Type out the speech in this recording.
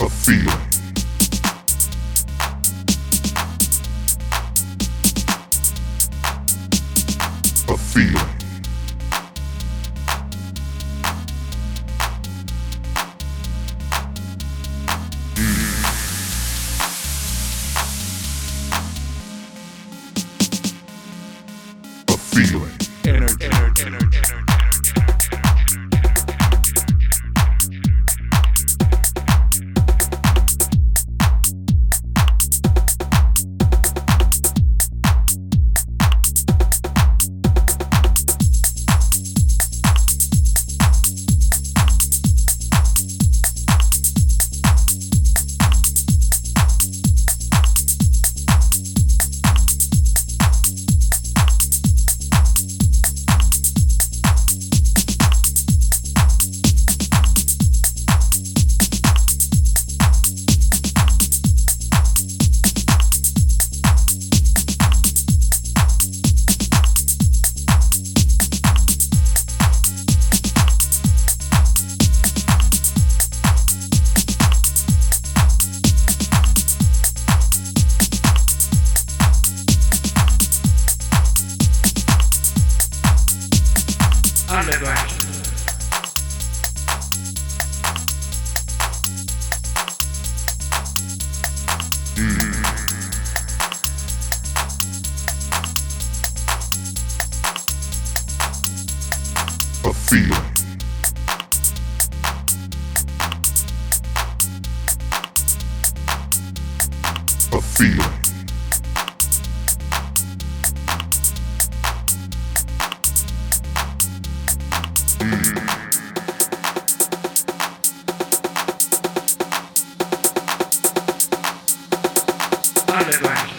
a feeling. A feeling. A feeling. A feeling. Underground.